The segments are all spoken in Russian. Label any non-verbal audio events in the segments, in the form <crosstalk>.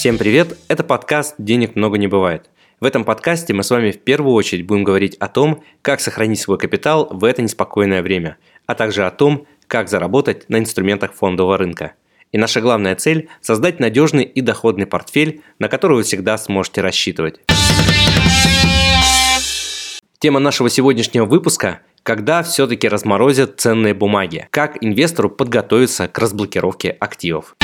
Всем привет! Это подкаст «Денег много не бывает». В этом подкасте мы с вами в первую очередь будем говорить о том, как сохранить свой капитал в это неспокойное время, а также о том, как заработать на инструментах фондового рынка. И наша главная цель – создать надежный и доходный портфель, на который вы всегда сможете рассчитывать. Тема нашего сегодняшнего выпуска – когда все-таки разморозят ценные бумаги? Как инвестору подготовиться к разблокировке активов?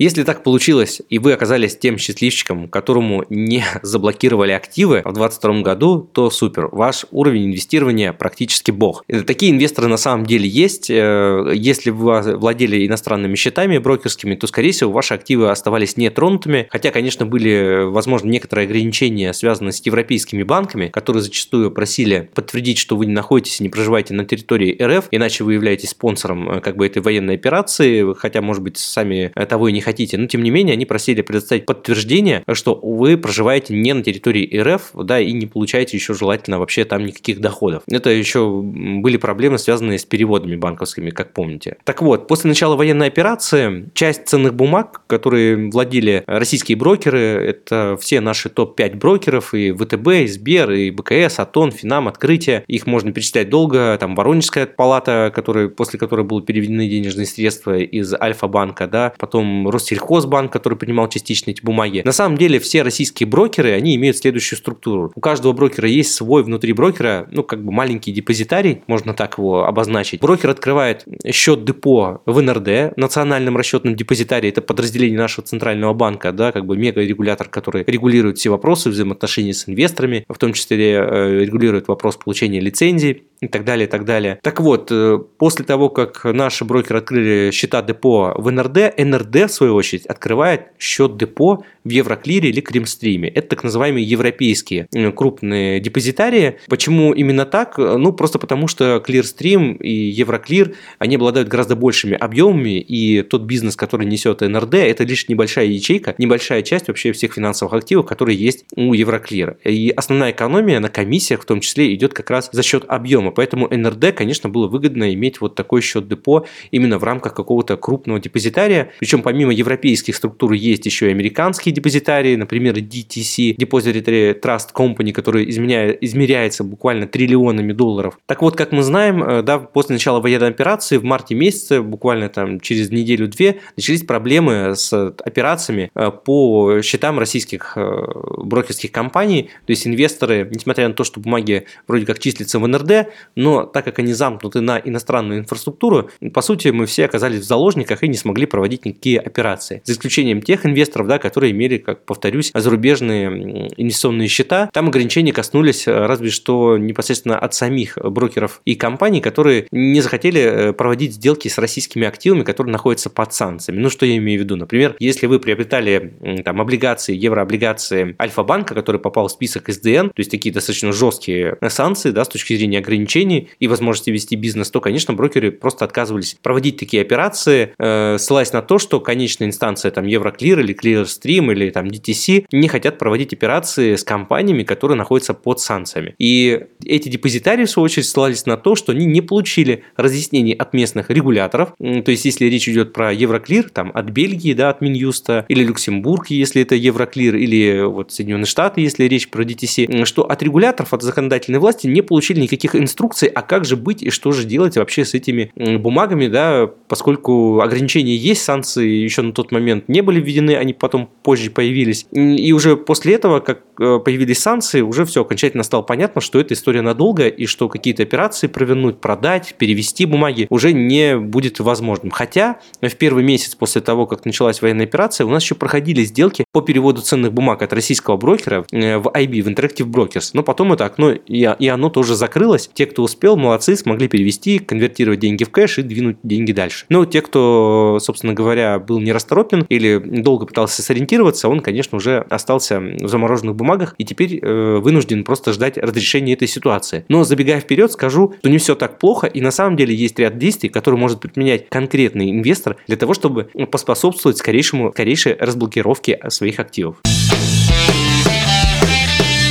Если так получилось, и вы оказались тем счастливчиком, которому не <laughs> заблокировали активы в 2022 году, то супер, ваш уровень инвестирования практически бог. Такие инвесторы на самом деле есть. Э, если вы владели иностранными счетами брокерскими, то, скорее всего, ваши активы оставались нетронутыми, хотя, конечно, были, возможно, некоторые ограничения, связанные с европейскими банками, которые зачастую просили подтвердить, что вы не находитесь и не проживаете на территории РФ, иначе вы являетесь спонсором э, как бы этой военной операции, хотя, может быть, сами того и не хотите. Но, тем не менее, они просили предоставить подтверждение, что вы проживаете не на территории РФ, да, и не получаете еще желательно вообще там никаких доходов. Это еще были проблемы, связанные с переводами банковскими, как помните. Так вот, после начала военной операции часть ценных бумаг, которые владели российские брокеры, это все наши топ-5 брокеров, и ВТБ, и Сбер, и БКС, Атон, Финам, Открытие, их можно перечислять долго, там Воронежская палата, который, после которой будут переведены денежные средства из Альфа-банка, да, потом Россельхозбанк, который принимал частично эти бумаги. На самом деле все российские брокеры, они имеют следующую структуру. У каждого брокера есть свой внутри брокера, ну, как бы маленький депозитарий, можно так его обозначить. Брокер открывает счет депо в НРД, национальном расчетном депозитарии, это подразделение нашего центрального банка, да, как бы мега-регулятор, который регулирует все вопросы взаимоотношений с инвесторами, в том числе э, регулирует вопрос получения лицензий и так далее, и так далее. Так вот, э, после того, как наши брокеры открыли счета депо в НРД, НРД, в свою очередь, открывает счет депо в Евроклире или Кримстриме. Это так называемые европейские э, крупные депозитарии. Почему именно так? Ну, просто потому, что Clearstream и Евроклир, они обладают гораздо большими объемами, и тот бизнес, который несет НРД, это лишь небольшая ячейка, небольшая часть вообще всех финансовых активов, которые есть у Евроклира. И основная экономия на комиссиях в том числе идет как раз за счет объема. Поэтому НРД, конечно, было выгодно иметь вот такой счет депо именно в рамках какого-то крупного депозитария. Причем помимо европейских структур есть еще и американские депозитарии, например, DTC, Depository Trust Company, который изменяет, измеряется буквально триллионами долларов. Так вот, как мы знаем, э, да, после начала военной операции в марте месяце, буквально там через неделю-две, начались проблемы с операциями э, по счетам российских э, брокерских компаний. То есть инвесторы, несмотря на то, что бумаги вроде как числятся в НРД, но так как они замкнуты на иностранную инфраструктуру, по сути, мы все оказались в заложниках и не смогли проводить никакие операции. За исключением тех инвесторов, да, которые имели, как повторюсь, зарубежные инвестиционные счета. Там ограничения коснулись э, разве что непосредственно от самих брокеров и компаний, которые не захотели э, проводить сделки с российскими активами, которые находятся под санкциями. Ну, что я имею в виду? Например, если вы приобретали там облигации, еврооблигации Альфа-банка, который попал в список СДН, то есть такие достаточно жесткие санкции, да, с точки зрения ограничений и возможности вести бизнес, то, конечно, брокеры просто отказывались проводить такие операции, э, ссылаясь на то, что конечная инстанция, там, Евроклир или Clearstream или там DTC не хотят проводить операции с компаниями, которые находятся под санкциями. И эти депозитарии, в свою очередь, ссылались на то, что они не получили разъяснений от местных регуляторов. То есть, если речь идет про Евроклир, там, от Бельгии, да, от Минюста, или Люксембург, если это Евроклир, или вот Соединенные Штаты, если речь про DTC, что от регуляторов, от законодательной власти не получили никаких инструкции, а как же быть и что же делать вообще с этими бумагами, да, поскольку ограничения есть, санкции еще на тот момент не были введены, они потом позже появились. И уже после этого, как э, появились санкции, уже все окончательно стало понятно, что эта история надолго и что какие-то операции провернуть, продать, перевести бумаги уже не будет возможным. Хотя в первый месяц после того, как началась военная операция, у нас еще проходили сделки по переводу ценных бумаг от российского брокера э, в IB, в Interactive Brokers. Но потом это окно и оно тоже закрылось. Те, кто успел, молодцы, смогли перевести, конвертировать деньги в кэш и двинуть деньги дальше. Но те, кто, собственно говоря, был нерасторопен или долго пытался сориентироваться, он, конечно, уже остался в замороженных бумагах и теперь э, вынужден просто ждать разрешения этой ситуации. Но забегая вперед, скажу, что не все так плохо и на самом деле есть ряд действий, которые может предпринять конкретный инвестор для того, чтобы поспособствовать скорейшему, скорейшей разблокировке своих активов.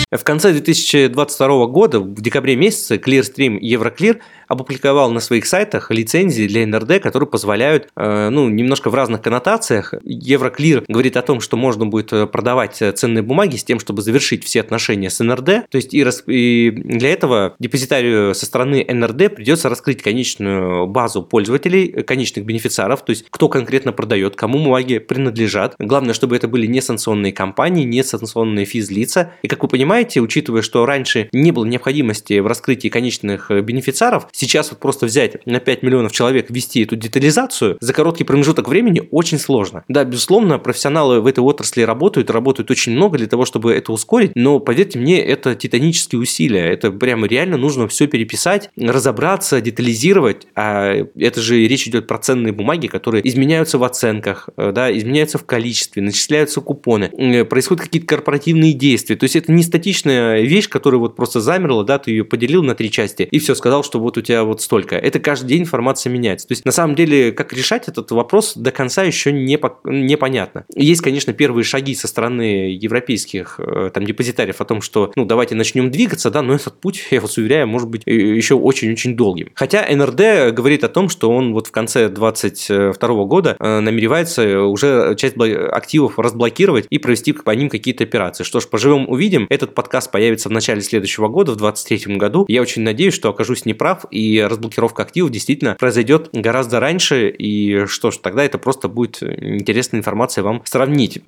В конце 2022 года, в декабре месяце, Clearstream и Euroclear опубликовал на своих сайтах лицензии для НРД, которые позволяют, э, ну, немножко в разных коннотациях. Евроклир говорит о том, что можно будет э, продавать ценные бумаги с тем, чтобы завершить все отношения с НРД. То есть и, рас... и для этого депозитарию со стороны НРД придется раскрыть конечную базу пользователей, конечных бенефициаров, то есть кто конкретно продает, кому бумаги принадлежат. Главное, чтобы это были не санкционные компании, не санкционные физлица. И как вы понимаете, учитывая, что раньше не было необходимости в раскрытии конечных бенефициаров, сейчас вот просто взять на 5 миллионов человек, ввести эту детализацию за короткий промежуток времени очень сложно. Да, безусловно, профессионалы в этой отрасли работают, работают очень много для того, чтобы это ускорить, но поверьте мне, это титанические усилия. Это прямо реально нужно все переписать, разобраться, детализировать. А это же речь идет про ценные бумаги, которые изменяются в оценках, э, да, изменяются в количестве, начисляются купоны, э, происходят какие-то корпоративные действия. То есть это не статичная вещь, которая вот просто замерла, да, ты ее поделил на три части и все, сказал, что вот у тебя вот столько. Это каждый день информация меняется. То есть на самом деле, как решать этот вопрос до конца еще не, по, непонятно. Есть, конечно, первые шаги со стороны европейских э, там депозитариев о том, что ну давайте начнем двигаться, да, но этот путь, я вас уверяю, может быть еще очень-очень долгим. Хотя НРД говорит о том, что он вот в конце 2022 года э, намеревается уже часть активов разблокировать и провести по ним какие-то операции. Что ж, поживем увидим. Этот подкаст появится в начале следующего года, в 2023 году. Я очень надеюсь, что окажусь неправ и разблокировка активов действительно произойдет гораздо раньше. И что ж, тогда это просто будет интересная информация вам сравнить.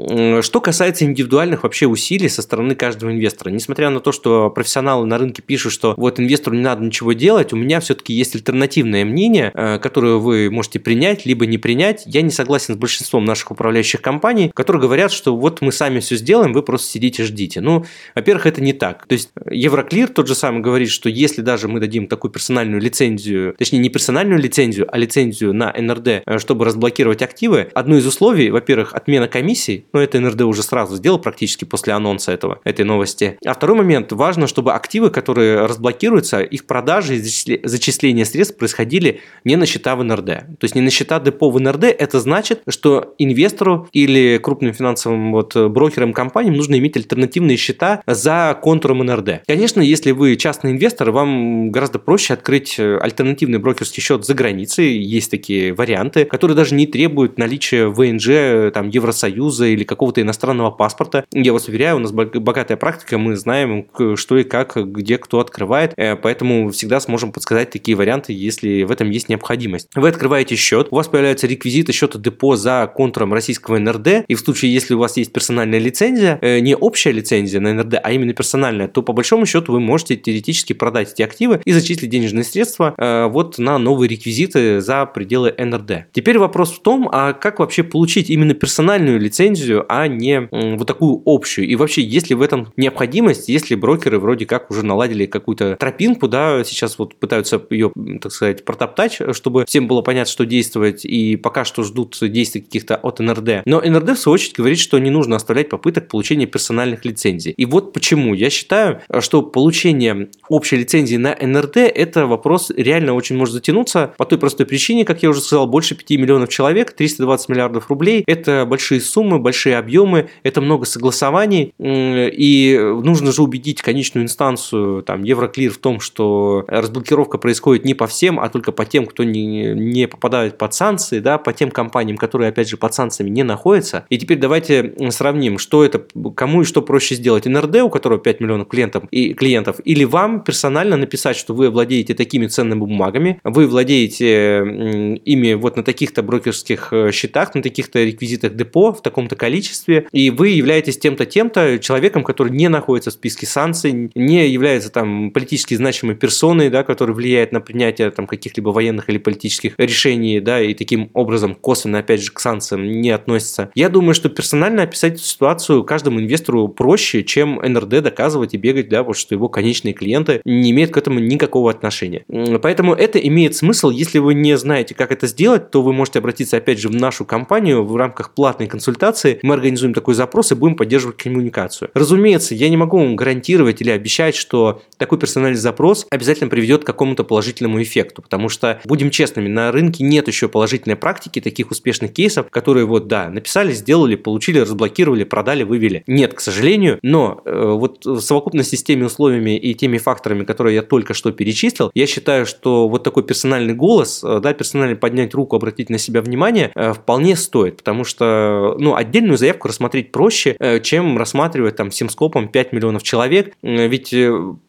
Что касается индивидуальных вообще усилий со стороны каждого инвестора, несмотря на то, что профессионалы на рынке пишут, что вот инвестору не надо ничего делать, у меня все-таки есть альтернативное мнение, э, которое вы можете принять, либо не принять. Я не согласен с большинством наших управляющих компаний, которые говорят, что вот мы сами все сделаем, вы просто сидите, ждите. Ну, во-первых, это не так. То есть Евроклир тот же самый говорит, что если даже мы дадим такую персональную лицензию, точнее не персональную лицензию, а лицензию на НРД, э, чтобы разблокировать активы, одно из условий, во-первых, отмена комиссий, но это НРД уже сразу сделал практически после анонса этого, этой новости. А второй момент, важно, чтобы активы, которые разблокируются, их продажи и зачисление средств происходили не на счета в НРД. То есть не на счета депо в НРД, это значит, что инвестору или крупным финансовым вот брокерам компаниям нужно иметь альтернативные счета за контуром НРД. Конечно, если вы частный инвестор, вам гораздо проще открыть альтернативный брокерский счет за границей, есть такие варианты, которые даже не требуют наличия ВНЖ, там, Евросоюза или какого-то иностранного паспорта. Я вас уверяю, у нас богатая практика, мы знаем, что и как, где кто открывает, э, поэтому всегда сможем подсказать такие варианты, если в этом есть необходимость. Вы открываете счет, у вас появляются реквизиты счета депо за контуром российского НРД, и в случае, если у вас есть персональная лицензия, э, не общая лицензия на НРД, а именно персональная, то по большому счету вы можете теоретически продать эти активы и зачислить денежные средства э, вот на новые реквизиты за пределы НРД. Теперь вопрос в том, а как вообще получить именно персональную лицензию, а не вот такую общую? И вообще, есть ли в этом необходимость, если брокеры вроде как уже наладили какую-то тропинку, да, сейчас вот пытаются ее, так сказать, протоптать, чтобы всем было понятно, что действовать, и пока что ждут действий каких-то от НРД. Но НРД, в свою очередь, говорит, что не нужно оставлять попыток получения персональных лицензий. И вот почему. Я считаю, что получение общей лицензии на НРД – это вопрос реально очень может затянуться по той простой причине, как я уже сказал, больше 5 миллионов человек, 320 миллиардов рублей – это большие суммы, большие объемы, это много согласований, и нужно же убедить конечную инстанцию, там, Евроклир в том, что разблокировка происходит не по всем, а только по тем, кто не, не попадает под санкции, да, по тем компаниям, которые, опять же, под санкциями не находятся. И теперь давайте сравним, что это, кому и что проще сделать. НРД, у которого 5 миллионов клиентов, и клиентов, или вам персонально написать, что вы владеете такими ценными бумагами, вы владеете ими вот на таких-то брокерских э, счетах, на таких-то реквизитах депо в таком-то количестве, и вы являетесь тем-то, тем-то человеком, который не находится в списке санкций, не является там политически значимой персоной, да, который влияет на принятие там каких-либо военных или политических решений, да, и таким образом косвенно, опять же, к санкциям не относится. Я думаю, что персонально описать эту ситуацию каждому инвестору проще, чем НРД доказывать и бегать, да, вот что его конечные клиенты не имеют к этому никакого отношения. Поэтому это имеет смысл, если вы не знаете, как это сделать, то вы можете обратиться, опять же, в нашу компанию в рамках платной консультации. Мы организуем такой запрос и будем поддерживать коммуникацию. Разумеется, я не могу вам гарантировать или обещать, что такой персональный запрос обязательно приведет к какому-то положительному эффекту, потому что, будем честными, на рынке нет еще положительной практики таких успешных кейсов, которые вот, да, написали, сделали, получили, разблокировали, продали, вывели. Нет, к сожалению, но э, вот в совокупности с теми условиями и теми факторами, которые я только что перечислил, я считаю, что вот такой персональный голос, э, да, персонально поднять руку, обратить на себя внимание, э, вполне стоит, потому что, ну, отдельную заявку рассмотреть проще, чем рассматривать там всем скопом 5 миллионов человек, ведь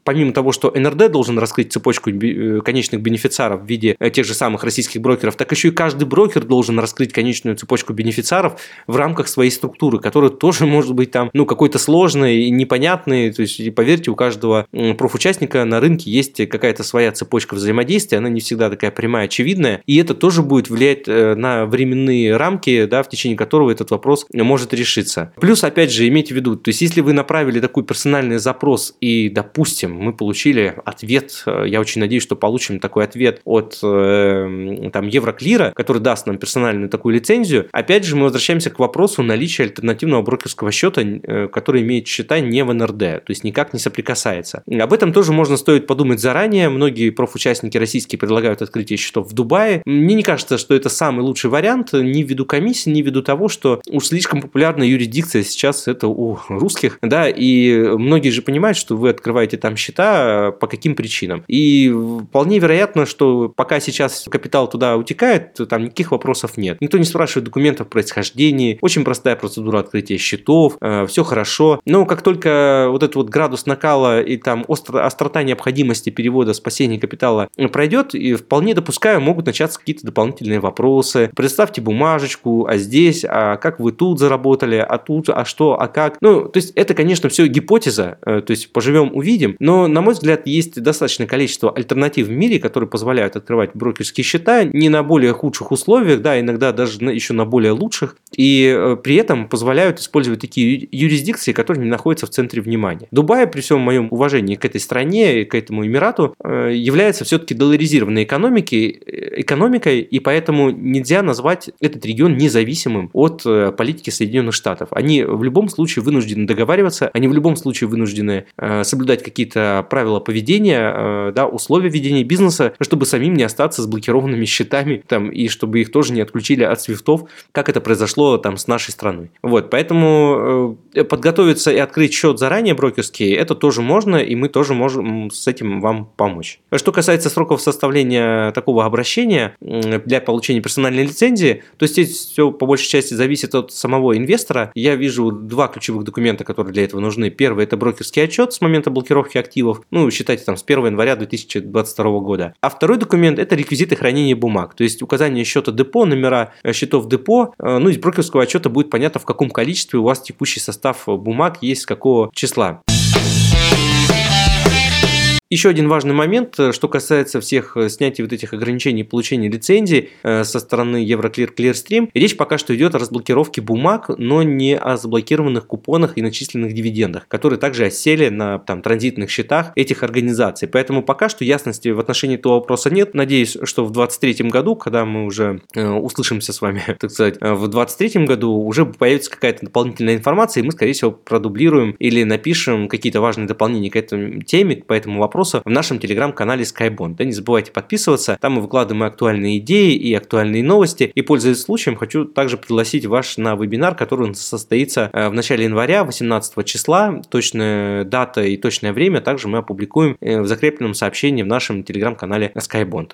помимо того, что НРД должен раскрыть цепочку конечных бенефициаров в виде тех же самых российских брокеров, так еще и каждый брокер должен раскрыть конечную цепочку бенефициаров в рамках своей структуры, которая тоже может быть там, ну, какой-то сложной и непонятной, то есть, поверьте, у каждого профучастника на рынке есть какая-то своя цепочка взаимодействия, она не всегда такая прямая, очевидная, и это тоже будет влиять э, на временные рамки, да, в течение которого этот вопрос может решиться. Плюс, опять же, имейте в виду, то есть, если вы направили такой персональный запрос и, допустим, мы получили ответ, э, я очень надеюсь, что получим такой ответ от э, там Евроклира, который даст нам персональную такую лицензию, опять же, мы возвращаемся к вопросу наличия альтернативного брокерского счета, который имеет счета не в НРД, то есть никак не соприкасается. Об этом тоже можно стоит подумать заранее. Многие профучастники российские предлагают открытие счетов в Дубае. Мне не кажется, что это самый лучший вариант ни ввиду комиссии, ни ввиду того, что уж слишком популярная юрисдикция сейчас это у русских, да, и многие же понимают, что вы открываете там счета по каким причинам. И вполне вероятно, что пока сейчас капитал туда утекает, там никаких вопросов нет. Никто не спрашивает документов происхождения, очень простая процедура открытия счетов, э, все хорошо. Но как только вот этот вот градус накала и там остро, острота необходимости перевода спасения капитала пройдет, и вполне допускаю, могут начаться какие-то дополнительные вопросы. Представьте бумажечку, а здесь, а как вы тут заработали, а тут, а что, а как. Ну, то есть это, конечно, все гипотеза, э, то есть поживем, увидим, но, на мой взгляд, есть достаточное количество альтернатив в мире, которые позволяют открывать брокерские счета не на более худших условиях, да, иногда даже еще на более лучших, и э, при этом позволяют использовать такие юрисдикции, которые не находятся в центре внимания. Дубай, при всем моем уважении к этой стране, к этому Эмирату, э, является все-таки долларизированной экономикой, э, экономикой, и поэтому нельзя назвать этот регион независимым от политики Соединенных Штатов. Они в любом случае вынуждены договариваться, они в любом случае вынуждены соблюдать какие-то правила поведения, да, условия ведения бизнеса, чтобы самим не остаться с блокированными счетами там, и чтобы их тоже не отключили от свифтов, как это произошло там с нашей страной. Вот, поэтому э, подготовиться и открыть счет заранее брокерский, это тоже можно, и мы тоже можем с этим вам помочь. Что касается сроков составления такого обращения для получения персональной лицензии, то здесь все по большей части зависит от самого инвестора. Я вижу два ключевых документа, которые для этого нужны. Первый – это брокерский отчет с момента блокировки активов, ну, считайте там с 1 января 2022 года. А второй документ – это реквизиты хранения бумаг, то есть указание счета депо, номера э, счетов депо, э, ну, из брокерского отчета будет понятно, в каком количестве у вас текущий состав бумаг есть, с какого числа. Еще один важный момент, э, что касается всех э, снятий вот этих ограничений получения лицензий э, со стороны Euroclear Clearstream. Речь пока что идет о разблокировке бумаг, но не о заблокированных купонах и начисленных дивидендах, которые также осели на там, транзитных счетах этих организаций. Поэтому пока что ясности в отношении этого вопроса нет. Надеюсь, что в 2023 году, когда мы уже услышимся с вами, <laughs> так сказать, в 2023 году уже появится какая-то дополнительная информация, и мы, скорее всего, продублируем или напишем какие-то важные дополнения к этой теме, по этому вопросу вопроса в нашем телеграм-канале Skybond. Да, не забывайте подписываться, там мы выкладываем актуальные идеи и актуальные новости. И пользуясь случаем, хочу также пригласить вас на вебинар, который состоится э, в начале января, 18 числа. Точная дата и точное время также мы опубликуем э, в закрепленном сообщении в нашем телеграм-канале Skybond.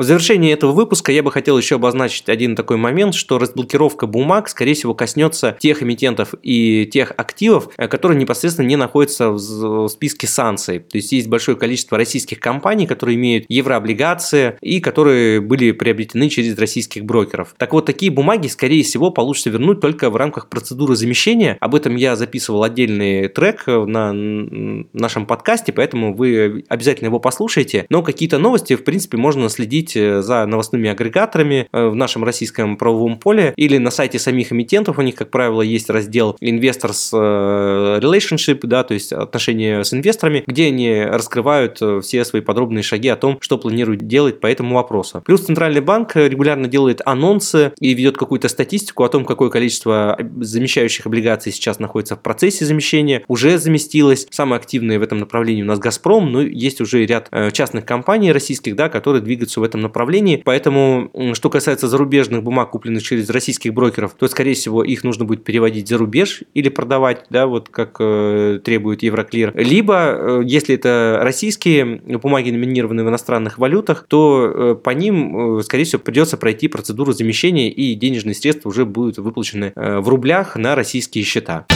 В завершении этого выпуска я бы хотел еще обозначить один такой момент, что разблокировка бумаг, скорее всего, коснется тех эмитентов и тех активов, э, которые непосредственно не находятся в списке санкций. То есть есть большое количество российских компаний, которые имеют еврооблигации и которые были приобретены через российских брокеров. Так вот, такие бумаги, скорее всего, получится вернуть только в рамках процедуры замещения. Об этом я записывал отдельный трек на нашем подкасте, поэтому вы обязательно его послушайте. Но какие-то новости, в принципе, можно следить следить э, за новостными агрегаторами э, в нашем российском правовом поле или на сайте самих эмитентов у них, как правило, есть раздел Investors э, Relationship, да, то есть отношения с инвесторами, где они раскрывают все свои подробные шаги о том, что планируют делать по этому вопросу. Плюс Центральный банк регулярно делает анонсы и ведет какую-то статистику о том, какое количество замещающих облигаций сейчас находится в процессе замещения, уже заместилось. Самые активные в этом направлении у нас Газпром, но есть уже ряд частных компаний российских, да, которые двигаются в этом этом направлении. Поэтому, что касается зарубежных бумаг, купленных через российских брокеров, то, скорее всего, их нужно будет переводить за рубеж или продавать, да, вот как э, требует Евроклир. Либо, э, если это российские бумаги, номинированные в иностранных валютах, то э, по ним, э, скорее всего, придется пройти процедуру замещения и денежные средства уже будут выплачены э, в рублях на российские счета.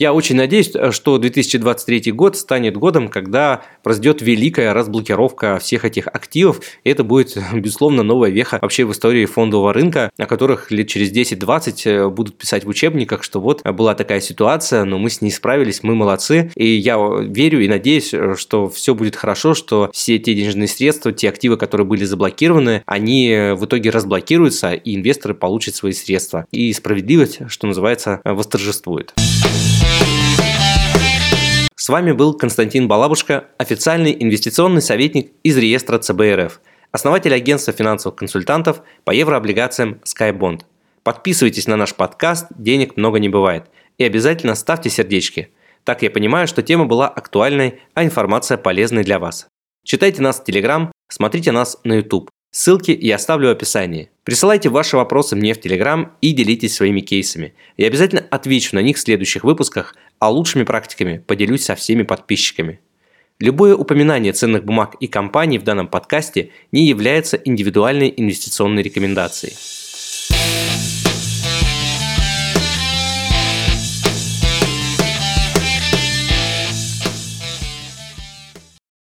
Я очень надеюсь, что 2023 год станет годом, когда произойдет великая разблокировка всех этих активов. И это будет, безусловно, новая веха вообще в истории фондового рынка, о которых лет через 10-20 э, будут писать в учебниках, что вот была такая ситуация, но мы с ней справились, мы молодцы. И я верю и надеюсь, что все будет хорошо, что все те денежные средства, те активы, которые были заблокированы, они в итоге разблокируются, и инвесторы получат свои средства. И справедливость, что называется, восторжествует. С вами был Константин Балабушка, официальный инвестиционный советник из реестра ЦБРФ, основатель агентства финансовых консультантов по еврооблигациям SkyBond. Подписывайтесь на наш подкаст «Денег много не бывает» и обязательно ставьте сердечки. Так я понимаю, что тема была актуальной, а информация полезной для вас. Читайте нас в Телеграм, смотрите нас на YouTube. Ссылки я оставлю в описании. Присылайте ваши вопросы мне в Телеграм и делитесь своими кейсами. Я обязательно отвечу на них в следующих выпусках, а лучшими практиками поделюсь со всеми подписчиками. Любое упоминание ценных бумаг и компаний в данном подкасте не является индивидуальной инвестиционной рекомендацией.